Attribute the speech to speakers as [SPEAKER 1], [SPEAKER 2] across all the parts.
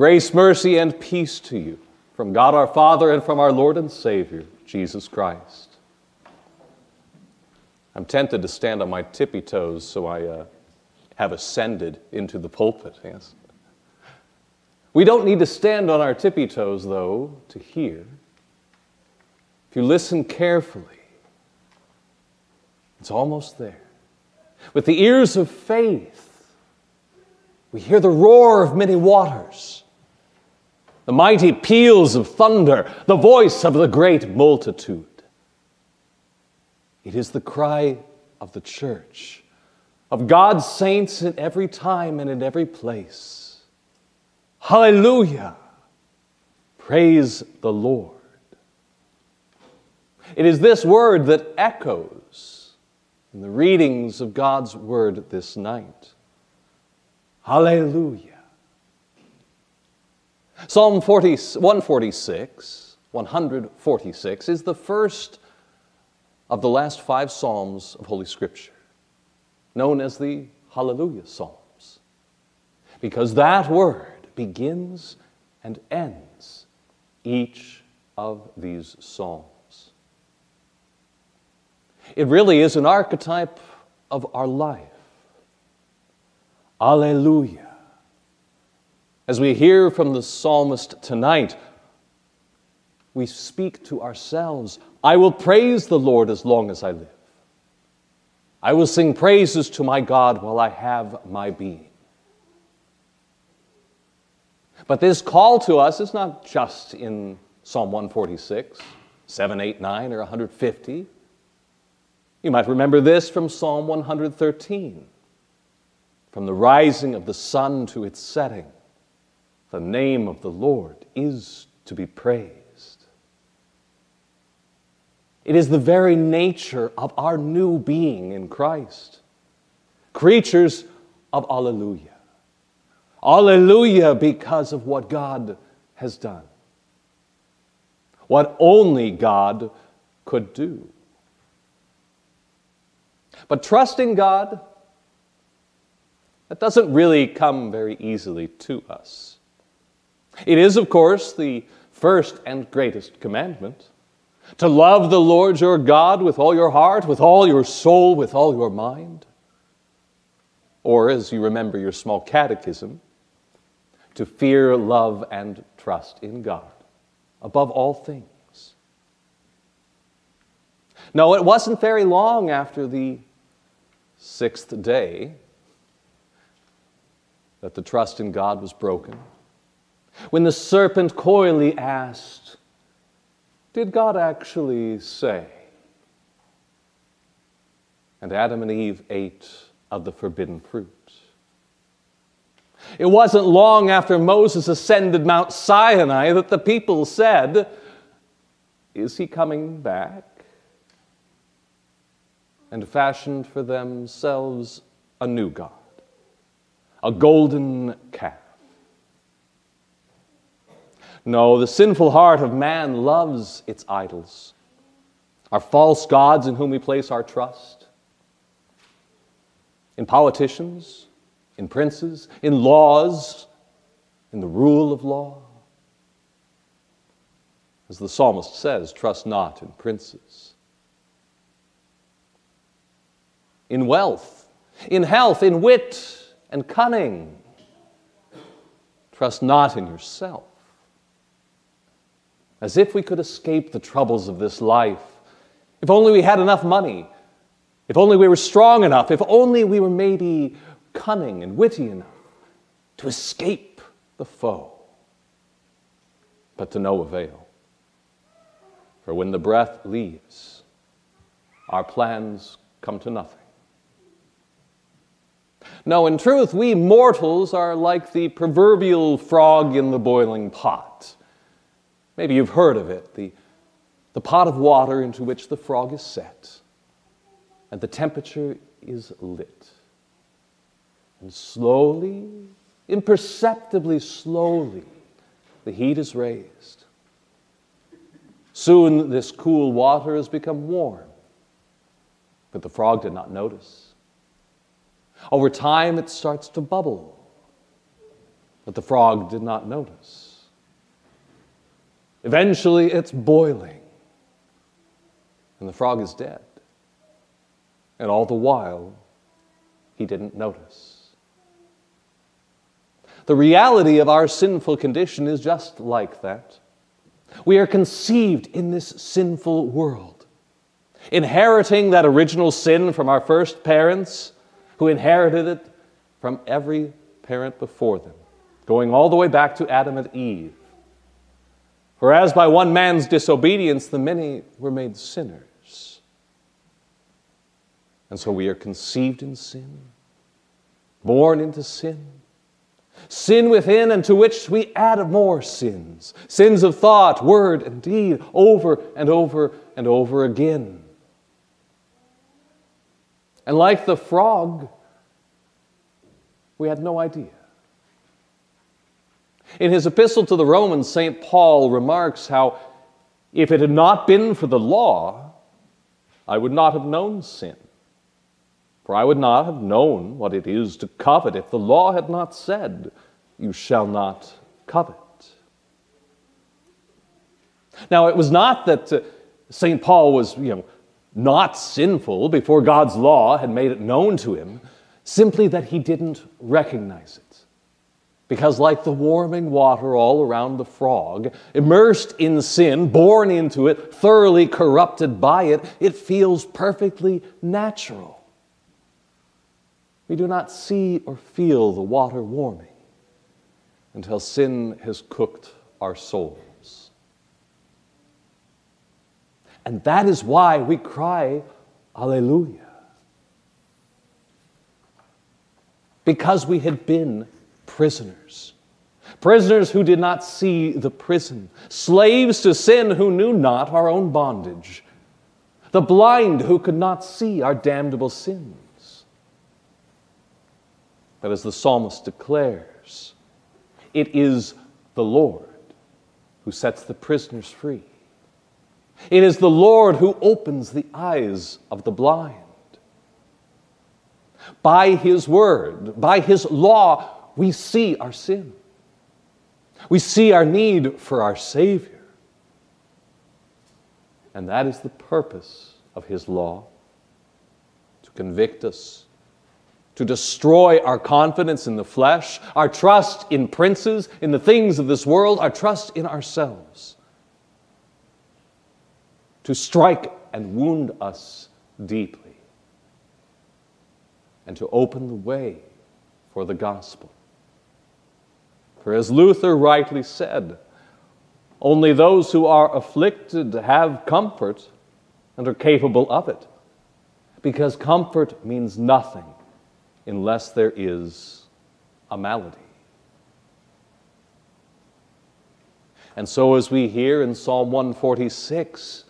[SPEAKER 1] Grace, mercy, and peace to you from God our Father and from our Lord and Savior, Jesus Christ. I'm tempted to stand on my tippy toes, so I uh, have ascended into the pulpit, yes. We don't need to stand on our tippy toes, though, to hear. If you listen carefully, it's almost there. With the ears of faith, we hear the roar of many waters the mighty peals of thunder, the voice of the great multitude. It is the cry of the church, of God's saints in every time and in every place. Hallelujah! Praise the Lord. It is this word that echoes in the readings of God's word this night. Hallelujah. Psalm 40, 146, 146 is the first of the last five Psalms of Holy Scripture, known as the Hallelujah Psalms, because that word begins and ends each of these Psalms. It really is an archetype of our life. Alleluia. As we hear from the psalmist tonight, we speak to ourselves I will praise the Lord as long as I live. I will sing praises to my God while I have my being. But this call to us is not just in Psalm 146, 7, 8, 9, or 150. You might remember this from Psalm 113 from the rising of the sun to its setting. The name of the Lord is to be praised. It is the very nature of our new being in Christ, creatures of Alleluia. Alleluia because of what God has done, what only God could do. But trusting God, that doesn't really come very easily to us. It is, of course, the first and greatest commandment to love the Lord your God with all your heart, with all your soul, with all your mind. Or, as you remember your small catechism, to fear, love, and trust in God above all things. No, it wasn't very long after the sixth day that the trust in God was broken when the serpent coyly asked, Did God actually say? And Adam and Eve ate of the forbidden fruit. It wasn't long after Moses ascended Mount Sinai that the people said, Is he coming back? And fashioned for themselves a new God, a golden calf. No, the sinful heart of man loves its idols, our false gods in whom we place our trust, in politicians, in princes, in laws, in the rule of law. As the psalmist says, trust not in princes. In wealth, in health, in wit and cunning. Trust not in yourself as if we could escape the troubles of this life. If only we had enough money. If only we were strong enough. If only we were maybe cunning and witty enough to escape the foe. But to no avail. For when the breath leaves, our plans come to nothing. No, in truth, we mortals are like the proverbial frog in the boiling pot. Maybe you've heard of it the, the pot of water into which the frog is set, and the temperature is lit. And slowly, imperceptibly slowly, the heat is raised. Soon this cool water has become warm, but the frog did not notice. Over time, it starts to bubble. But the frog did not notice. Eventually, it's boiling, and the frog is dead. And all the while, he didn't notice. The reality of our sinful condition is just like that. We are conceived in this sinful world, inheriting that original sin from our first parents, who inherited it from every parent before them, going all the way back to Adam and Eve. For as by one man's disobedience the many were made sinners. And so we are conceived in sin, born into sin sin within, and to which we add more sins sins of thought, word, and deed, over and over and over again. And like the frog, we had no idea. In his epistle to the Romans, St. Paul remarks how if it had not been for the law, I would not have known sin. For I would not have known what it is to covet if the law had not said, You shall not covet. Now, it was not that uh, St. Paul was, you know, not sinful before God's law had made it known to him, simply that he didn't recognize it. Because, like the warming water all around the frog, immersed in sin, born into it, thoroughly corrupted by it, it feels perfectly natural we do not see or feel the water warming until sin has cooked our souls. And that is why we cry, Alleluia. Because we had been prisoners. Prisoners who did not see the prison, slaves to sin who knew not our own bondage, the blind who could not see our damnable sins but as the psalmist declares, it is the Lord who sets the prisoners free. It is the Lord who opens the eyes of the blind. By His word, by His law, we see our sin. We see our need for our Savior. And that is the purpose of His law to convict us to destroy our confidence in the flesh, our trust in princes, in the things of this world, our trust in ourselves, to strike and wound us deeply, and to open the way for the gospel. For as Luther rightly said, only those who are afflicted have comfort and are capable of it, because comfort means nothing unless there is a malady. And so, as we hear in Psalm 146,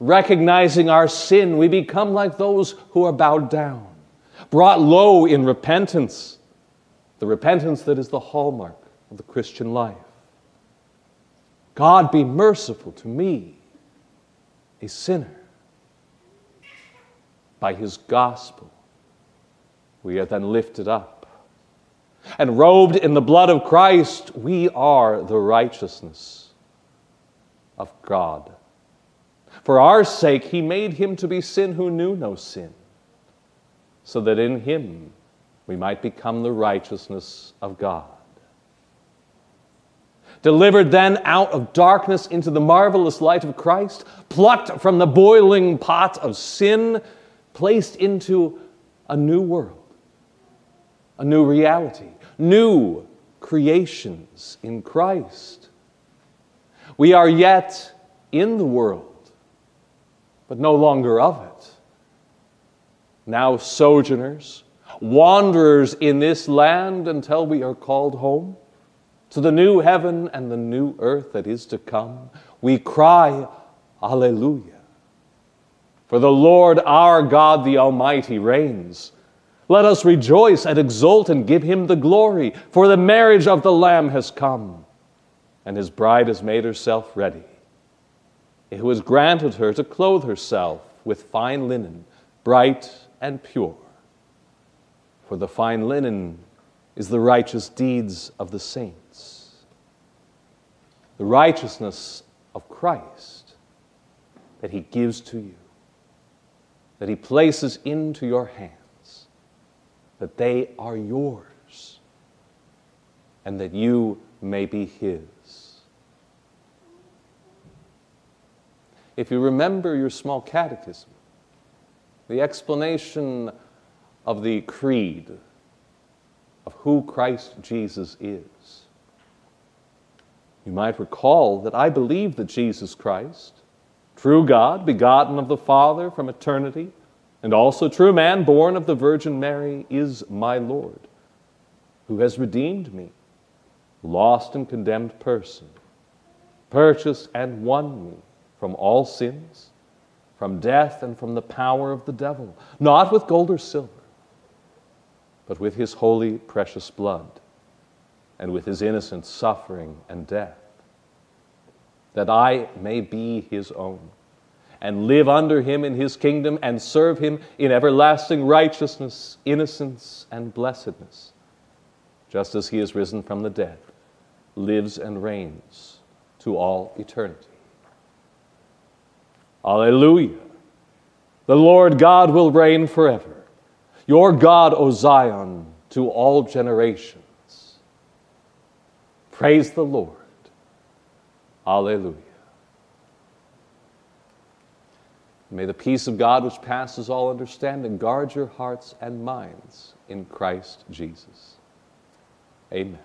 [SPEAKER 1] recognizing our sin, we become like those who are bowed down, brought low in repentance, the repentance that is the hallmark of the Christian life. God, be merciful to me, a sinner. By his gospel, we are then lifted up. And robed in the blood of Christ, we are the righteousness of God. For our sake, he made him to be sin who knew no sin, so that in him we might become the righteousness of God. Delivered then out of darkness into the marvelous light of Christ, plucked from the boiling pot of sin, placed into a new world a new reality, new creations in Christ. We are yet in the world, but no longer of it. Now, sojourners, wanderers in this land until we are called home to the new heaven and the new earth that is to come, we cry, Alleluia. For the Lord our God, the Almighty, reigns. Let us rejoice and exult and give him the glory, for the marriage of the Lamb has come, and his bride has made herself ready. Who has granted her to clothe herself with fine linen, bright and pure. For the fine linen is the righteous deeds of the saints, the righteousness of Christ that He gives to you, that He places into your hands, that they are yours, and that you may be His. If you remember your small catechism, the explanation of the creed of who Christ Jesus is, you might recall that I believe that Jesus Christ, true God, begotten of the Father from eternity, and also true man, born of the Virgin Mary, is my Lord, who has redeemed me, lost and condemned person, purchased and won me from all sins, from death, and from the power of the devil, not with gold or silver, but with his holy, precious blood, and with his innocent suffering and death, that I may be his own, and live under him in his kingdom, and serve him in everlasting righteousness, innocence, and blessedness, just as he is risen from the dead, lives and reigns to all eternity. Alleluia. The Lord God will reign forever. Your God, O Zion, to all generations. Praise the Lord. Alleluia. May the peace of God, which passes all understanding, guard your hearts and minds in Christ Jesus. Amen.